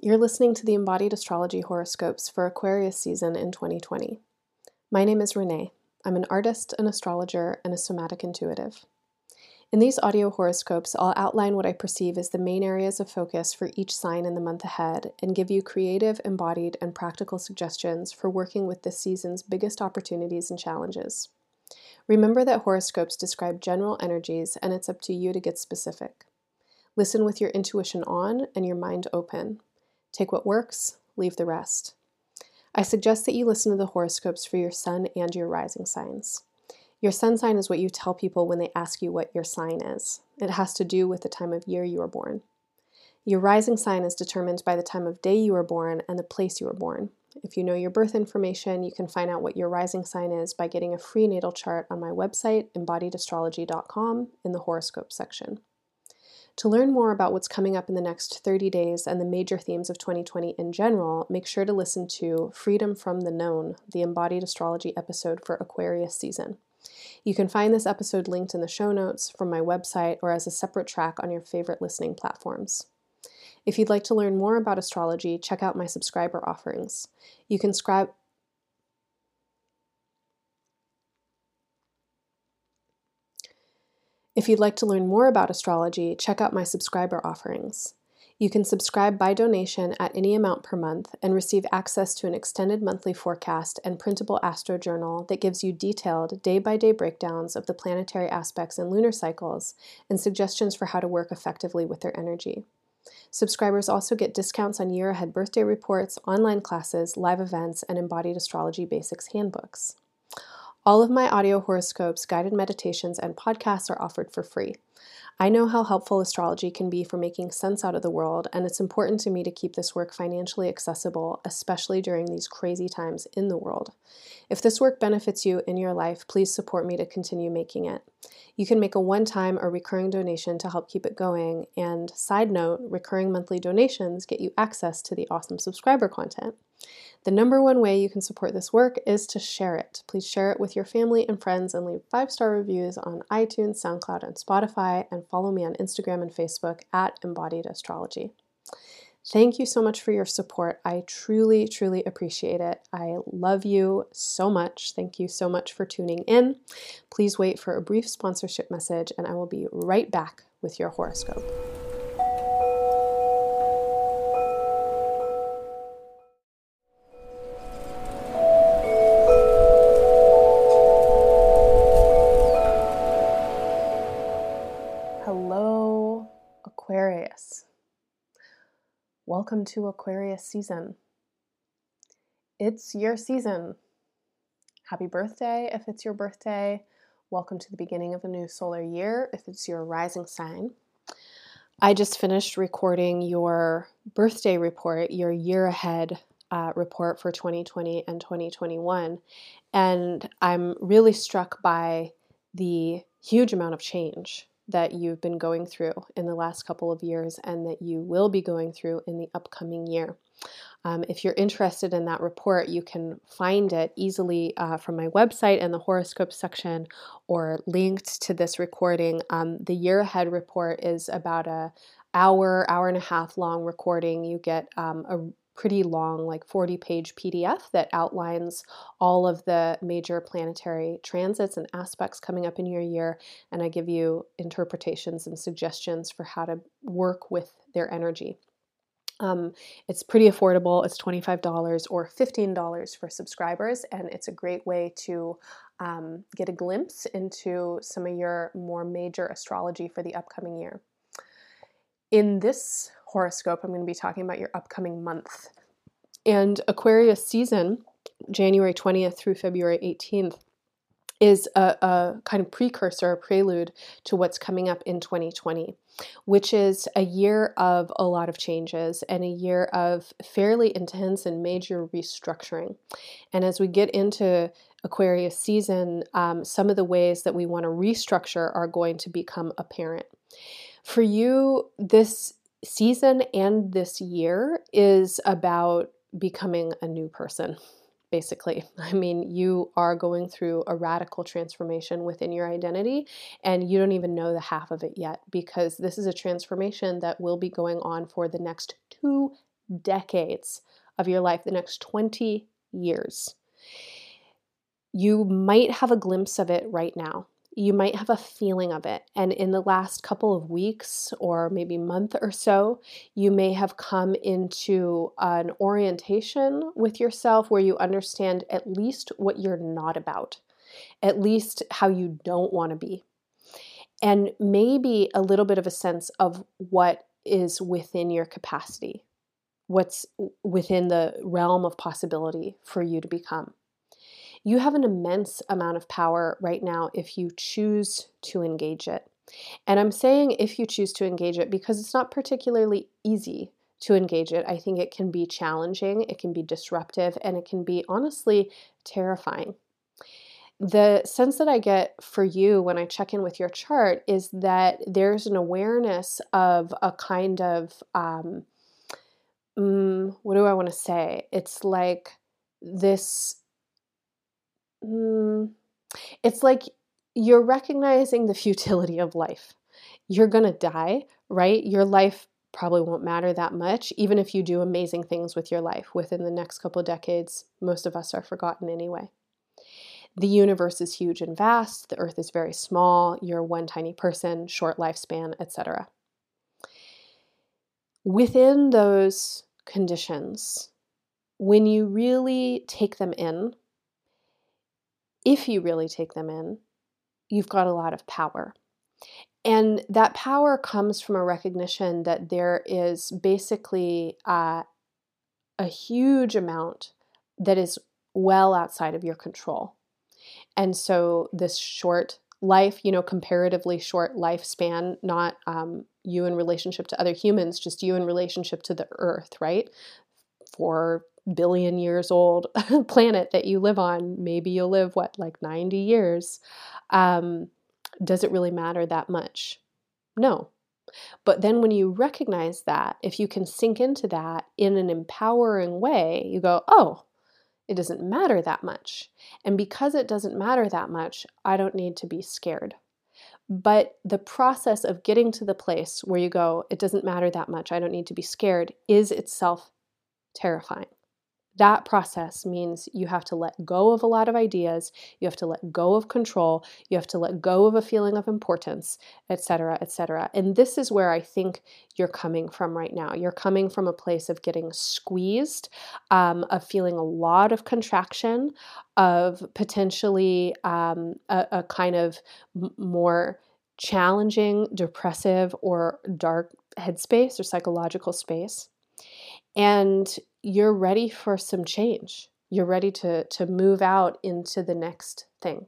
You're listening to the Embodied Astrology horoscopes for Aquarius season in 2020. My name is Renee. I'm an artist, an astrologer, and a somatic intuitive. In these audio horoscopes, I'll outline what I perceive as the main areas of focus for each sign in the month ahead and give you creative, embodied, and practical suggestions for working with this season's biggest opportunities and challenges. Remember that horoscopes describe general energies, and it's up to you to get specific. Listen with your intuition on and your mind open. Take what works, leave the rest. I suggest that you listen to the horoscopes for your sun and your rising signs. Your sun sign is what you tell people when they ask you what your sign is. It has to do with the time of year you were born. Your rising sign is determined by the time of day you were born and the place you were born. If you know your birth information, you can find out what your rising sign is by getting a free natal chart on my website, embodiedastrology.com, in the horoscope section. To learn more about what's coming up in the next 30 days and the major themes of 2020 in general, make sure to listen to Freedom from the Known, the embodied astrology episode for Aquarius season. You can find this episode linked in the show notes from my website or as a separate track on your favorite listening platforms. If you'd like to learn more about astrology, check out my subscriber offerings. You can subscribe If you'd like to learn more about astrology, check out my subscriber offerings. You can subscribe by donation at any amount per month and receive access to an extended monthly forecast and printable astro journal that gives you detailed day by day breakdowns of the planetary aspects and lunar cycles and suggestions for how to work effectively with their energy. Subscribers also get discounts on year ahead birthday reports, online classes, live events, and embodied astrology basics handbooks. All of my audio horoscopes, guided meditations, and podcasts are offered for free. I know how helpful astrology can be for making sense out of the world, and it's important to me to keep this work financially accessible, especially during these crazy times in the world. If this work benefits you in your life, please support me to continue making it. You can make a one time or recurring donation to help keep it going, and side note, recurring monthly donations get you access to the awesome subscriber content. The number one way you can support this work is to share it. Please share it with your family and friends and leave five star reviews on iTunes, SoundCloud, and Spotify, and follow me on Instagram and Facebook at Embodied Astrology. Thank you so much for your support. I truly, truly appreciate it. I love you so much. Thank you so much for tuning in. Please wait for a brief sponsorship message, and I will be right back with your horoscope. Welcome to Aquarius season. It's your season. Happy birthday if it's your birthday. Welcome to the beginning of a new solar year if it's your rising sign. I just finished recording your birthday report, your year ahead uh, report for 2020 and 2021. And I'm really struck by the huge amount of change that you've been going through in the last couple of years and that you will be going through in the upcoming year. Um, if you're interested in that report, you can find it easily uh, from my website in the horoscope section or linked to this recording. Um, the year ahead report is about a hour, hour and a half long recording. You get um, a pretty long, like 40 page PDF that outlines all of the major planetary transits and aspects coming up in your year. And I give you interpretations and suggestions for how to work with their energy. Um, it's pretty affordable. It's $25 or $15 for subscribers, and it's a great way to um, get a glimpse into some of your more major astrology for the upcoming year. In this horoscope, I'm going to be talking about your upcoming month. And Aquarius season, January 20th through February 18th, is a, a, kind of precursor, a prelude to what's coming up in 2020, which is a year of a lot of changes and a year of fairly intense and major restructuring. And as we get into Aquarius season, um, some of the ways that we want to restructure are going to become apparent. For you, this season and this year is about becoming a new person, basically. I mean, you are going through a radical transformation within your identity, and you don't even know the half of it yet because this is a transformation that will be going on for the next two decades of your life, the next 20 years. You might have a glimpse of it right now. You might have a feeling of it. And in the last couple of weeks or maybe month or so, you may have come into an orientation with yourself where you understand at least what you're not about, at least how you don't want to be. And maybe a little bit of a sense of what is within your capacity, what's within the realm of possibility for you to become. You have an immense amount of power right now if you choose to engage it. And I'm saying if you choose to engage it because it's not particularly easy to engage it. I think it can be challenging, it can be disruptive, and it can be honestly terrifying. The sense that I get for you when I check in with your chart is that there's an awareness of a kind of, um, mm, what do I want to say? It's like this Mm, it's like you're recognizing the futility of life. You're going to die, right? Your life probably won't matter that much, even if you do amazing things with your life. Within the next couple decades, most of us are forgotten anyway. The universe is huge and vast, the earth is very small, you're one tiny person, short lifespan, etc. Within those conditions, when you really take them in, if you really take them in, you've got a lot of power. And that power comes from a recognition that there is basically uh, a huge amount that is well outside of your control. And so, this short life, you know, comparatively short lifespan, not um, you in relationship to other humans, just you in relationship to the earth, right? For billion years old planet that you live on. Maybe you'll live, what, like 90 years. Um, does it really matter that much? No. But then when you recognize that, if you can sink into that in an empowering way, you go, oh, it doesn't matter that much. And because it doesn't matter that much, I don't need to be scared. But the process of getting to the place where you go, it doesn't matter that much, I don't need to be scared, is itself terrifying. That process means you have to let go of a lot of ideas, you have to let go of control, you have to let go of a feeling of importance, etc., etc. And this is where I think you're coming from right now. You're coming from a place of getting squeezed, um, of feeling a lot of contraction, of potentially um, a, a, kind of m- more challenging, depressive, or dark headspace or psychological space. And you're ready for some change. You're ready to, to move out into the next thing.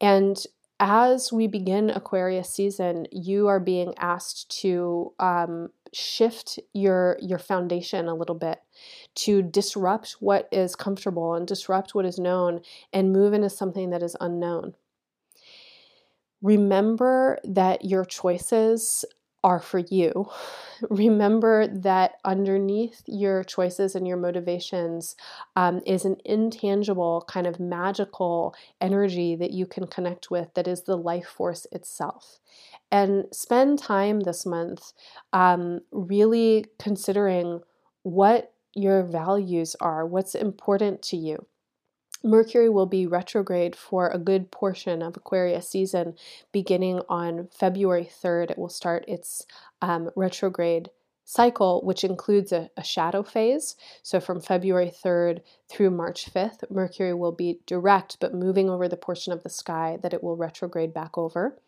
And as we begin Aquarius season, you are being asked to um, shift your your foundation a little bit, to disrupt what is comfortable and disrupt what is known, and move into something that is unknown. Remember that your choices are for you. Remember that underneath your choices and your motivations um, is an intangible, kind of magical energy that you can connect with that is the life force itself. And spend time this month um, really considering what your values are, what's important to you. Mercury will be retrograde for a good portion of Aquarius season beginning on February 3rd. It will start its um, retrograde cycle, which includes a, a, shadow phase. So from February 3rd through March 5th, Mercury will be direct but moving over the portion of the sky that it will retrograde back over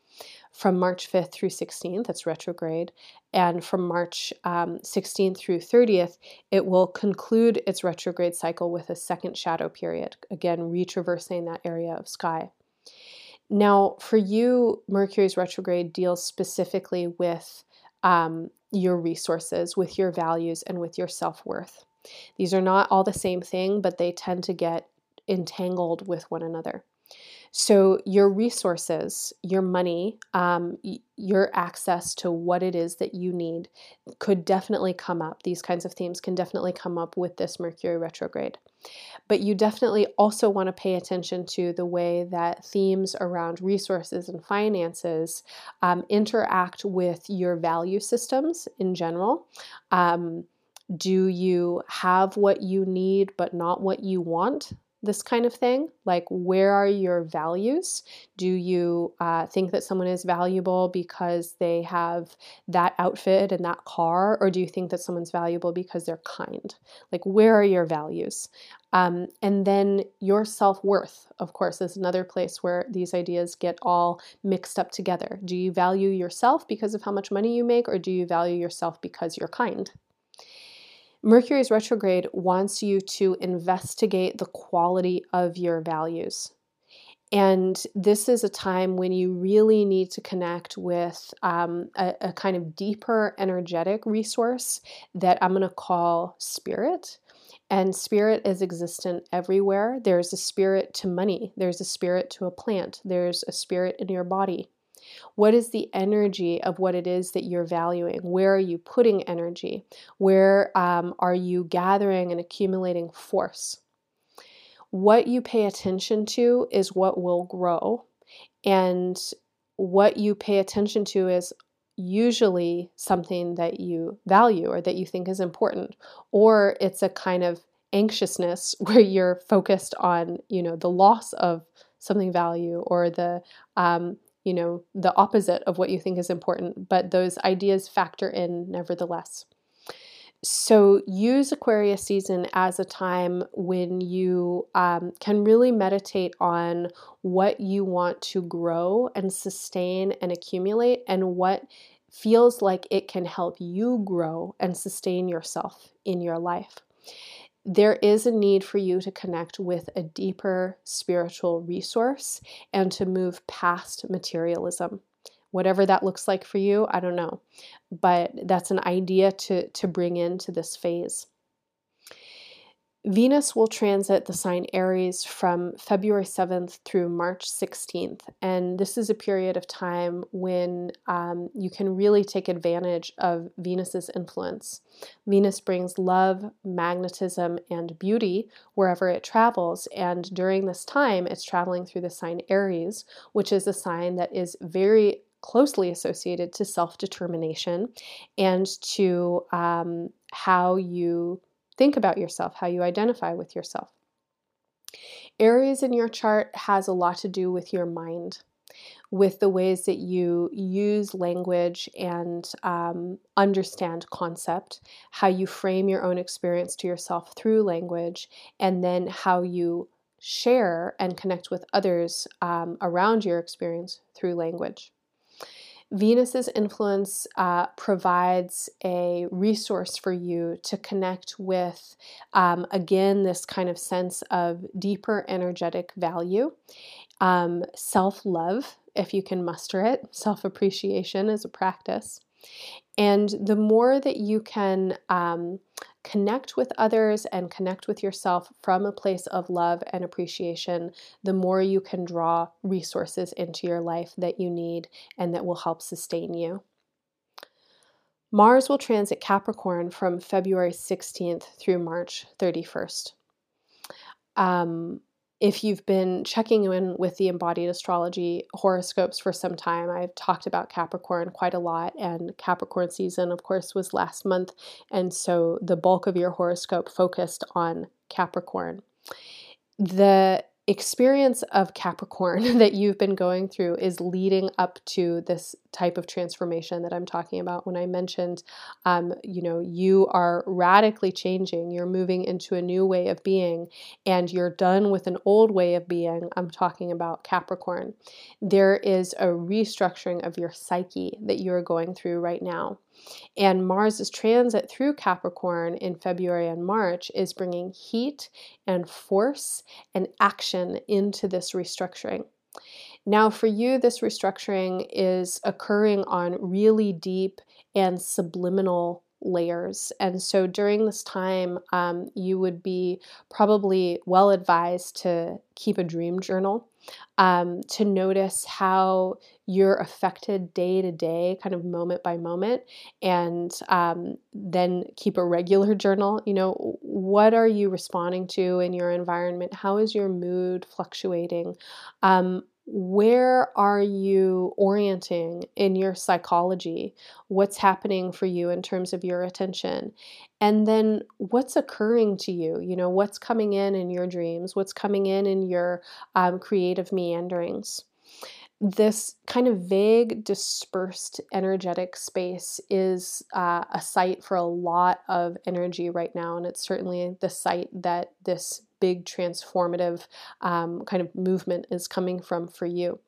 from March 5th through 16th, that's retrograde, and from March um, 16th through 30th, it will conclude its retrograde cycle with a second shadow period, again, retraversing that area of sky. Now, for you, Mercury's retrograde deals specifically with um, your resources, with your values, and with your self worth. These are not all the same thing, but they tend to get entangled with one another. So, your resources, your money, um, your access to what it is that you need could definitely come up. These kinds of themes can definitely come up with this Mercury retrograde. But you definitely also want to pay attention to the way that themes around resources and finances um, interact with your value systems in general. Um, Do you have what you need but not what you want? This kind of thing? Like, where are your values? Do you uh, think that someone is valuable because they have that outfit and that car? Or do you think that someone's valuable because they're kind? Like, where are your values? Um, and then your self worth, of course, is another place where these ideas get all mixed up together. Do you value yourself because of how much money you make, or do you value yourself because you're kind? Mercury's retrograde wants you to investigate the quality of your values. And this is a time when you really need to connect with um, a, a kind of deeper energetic resource that I'm going to call spirit. And spirit is existent everywhere. There's a spirit to money, there's a spirit to a plant, there's a spirit in your body. What is the energy of what it is that you're valuing? Where are you putting energy? Where um, are you gathering and accumulating force? What you pay attention to is what will grow. And what you pay attention to is usually something that you value or that you think is important, or it's a kind of anxiousness where you're focused on, you know, the loss of something value or the um, you know, the opposite of what you think is important, but those ideas factor in nevertheless. So use Aquarius season as a time when you um, can really meditate on what you want to grow and sustain and accumulate, and what feels like it can help you grow and sustain yourself in your life there is a need for you to connect with a deeper spiritual resource and to move past materialism. Whatever that looks like for you, I don't know. But that's an idea to, to bring into this phase. Venus will transit the sign Aries from February 7th through March 16th. And this is a period of time when um, you can really take advantage of Venus's influence. Venus brings love, magnetism, and beauty wherever it travels. And during this time, it's traveling through the sign Aries, which is a sign that is very closely associated to self determination and to um, how you think about yourself, how you identify with yourself. Aries in your chart has a lot to do with your mind, with the ways that you use language and um, understand concept, how you frame your own experience to yourself through language, and then how you share and connect with others um, around your experience through language. Venus's influence uh, provides a resource for you to connect with, um, again, this kind of sense of deeper energetic value, um, self love, if you can muster it, self appreciation as a practice. And the more that you can um, connect with others and connect with yourself from a place of love and appreciation, the more you can draw resources into your life that you need and that will help sustain you. Mars will transit Capricorn from February 16th through March 31st. Um, if you've been checking in with the embodied astrology horoscopes for some time, I've talked about Capricorn quite a lot, and Capricorn season, of course, was last month, and so the bulk of your horoscope focused on Capricorn. The experience of Capricorn that you've been going through is leading up to this type of transformation that I'm talking about. When I mentioned, um, you know, you are radically changing, you're moving into a new way of being, and you're done with an old way of being. I'm talking about Capricorn. There is a restructuring of your psyche that you're going through right now. And Mars's transit through Capricorn in February and March is bringing heat and force and action into this restructuring. Now, for you, this restructuring is occurring on really deep and subliminal layers. And so during this time, um, you would be probably well advised to keep a dream journal um, to notice how you're affected day to day, kind of moment by moment, and um, then keep a regular journal. You know, what are you responding to in your environment? How is your mood fluctuating? Um, where are you orienting in your psychology? What's happening for you in terms of your attention? And then what's occurring to you? You know, what's coming in in your dreams? What's coming in in your um, creative meanderings? this kind of vague, dispersed energetic space is uh, a site for a lot of energy right now. And it's certainly the site that this big transformative um, kind of movement is coming from for you.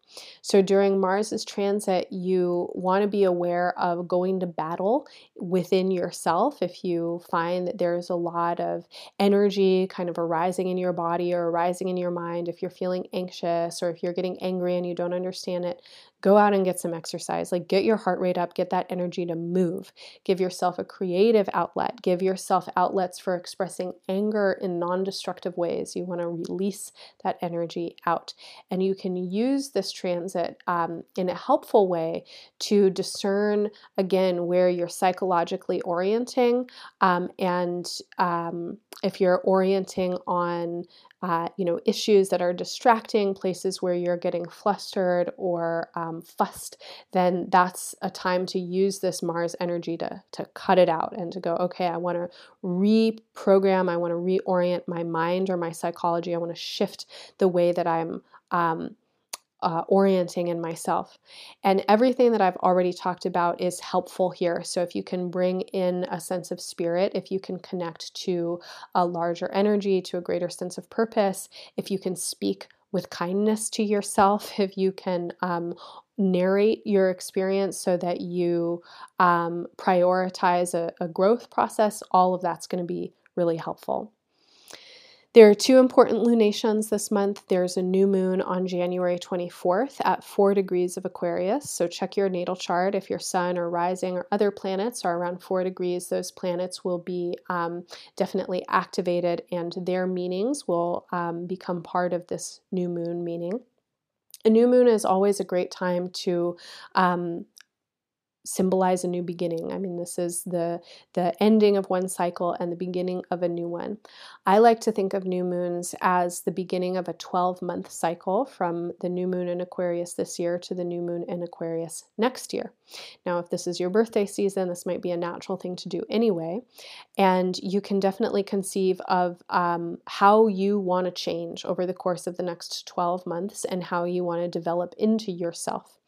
So during Mars's transit, you want to be aware of going to battle within yourself. If you find that there's a lot of energy kind of arising in your body or arising in your mind, if you're feeling anxious or if you're getting angry and you don't understand it, go out and get some exercise. Like get your heart rate up, get that energy to move. Give yourself a creative outlet. Give yourself outlets for expressing anger in non destructive ways. You want to release that energy out. And you can use this transit um, in a helpful way to discern again where you're psychologically orienting um, and um, if you're orienting on uh, you know issues that are distracting places where you're getting flustered or um, fussed then that's a time to use this mars energy to, to cut it out and to go okay i want to reprogram i want to reorient my mind or my psychology. I want to shift the way that i'm um, uh, orienting in myself. And everything that I've already talked about is helpful here. So if you can bring in a sense of spirit, if you can connect to a larger energy, to a greater sense of purpose, if you can speak with kindness to yourself, if you can um, narrate your experience so that you um, prioritize a, a growth process, all of that's going to be really helpful. There are two important lunations this month. There's a new moon on January 24th at 4 degrees of Aquarius. So check your natal chart. If your sun or rising or other planets are around 4 degrees, those planets will be um, definitely activated and their meanings will um, become part of this new moon meaning. A new moon is always a great time to um, symbolize a new beginning. I mean, this is the the ending of one cycle and the beginning of a new one. I like to think of new moons as the beginning of a 12-month cycle from the new moon in Aquarius this year to the new moon in Aquarius next year. Now, if this is your birthday season, this might be a natural thing to do anyway, and you can definitely conceive of um, how you want to change over the course of the next 12 months and how you want to develop into yourself.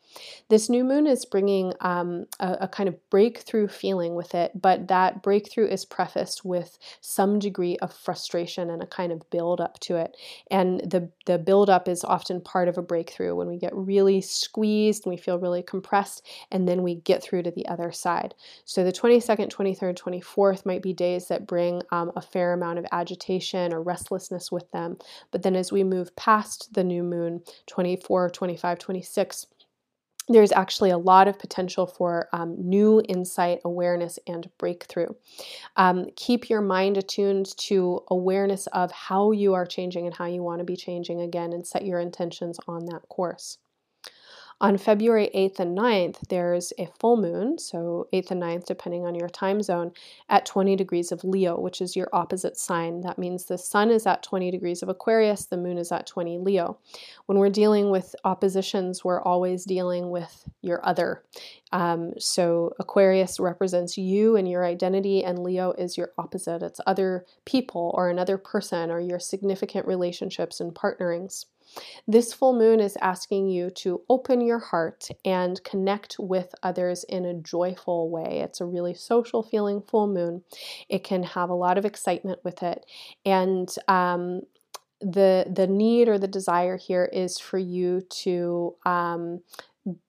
This new moon is bringing um, a, a, kind of breakthrough feeling with it, but that breakthrough is prefaced with some degree of frustration and a kind of build up to it. And the, the build up is often part of a breakthrough when we get really squeezed and we feel really compressed, and then we get through to the other side. So the 22nd, 23rd, 24th might be days that bring um, a fair amount of agitation or restlessness with them. But then as we move past the new moon, 24, 25, 26, there's actually a lot of potential for um, new insight, awareness, and breakthrough. Um, keep your mind attuned to awareness of how you are changing and how you want to be changing again, and set your intentions on that course. On February 8th and 9th, there's a full moon, so 8th and 9th, depending on your time zone, at 20 degrees of Leo, which is your opposite sign. That means the sun is at 20 degrees of Aquarius, the moon is at 20 Leo. When we're dealing with oppositions, we're always dealing with your other. Um, so Aquarius represents you and your identity, and Leo is your opposite. It's other people or another person or your significant relationships and partnerings. This full moon is asking you to open your heart and connect with others in a joyful way. It's a really social feeling full moon. It can have a lot of excitement with it. And um, the the need or the desire here is for you to um,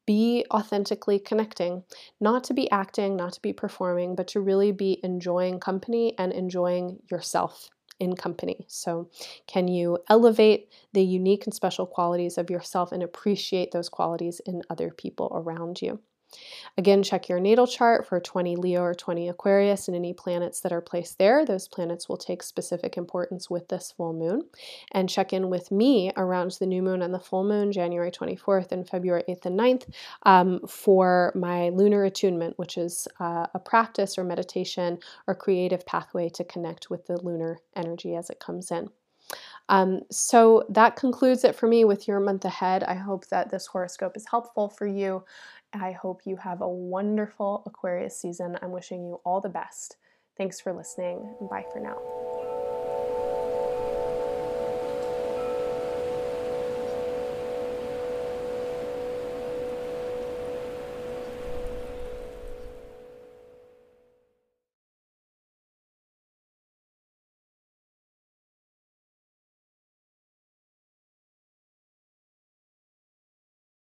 be authentically connecting, not to be acting, not to be performing, but to really be enjoying company and enjoying yourself in company. So, can you elevate the unique and special qualities of yourself and appreciate those qualities in other people around you? Again, check your natal chart for 20 Leo or 20 Aquarius and any planets that are placed there. Those planets will take specific importance with this full moon. And check in with me around the new moon and the full moon, January 24th and February 8th and 9th, um, for my lunar attunement, which is uh, a practice or meditation or creative pathway to connect with the lunar energy as it comes in. Um, so that concludes it for me with your month ahead. I hope that this horoscope is helpful for you. I hope you have a wonderful Aquarius season. I'm wishing you all the best. Thanks for listening, bye for now.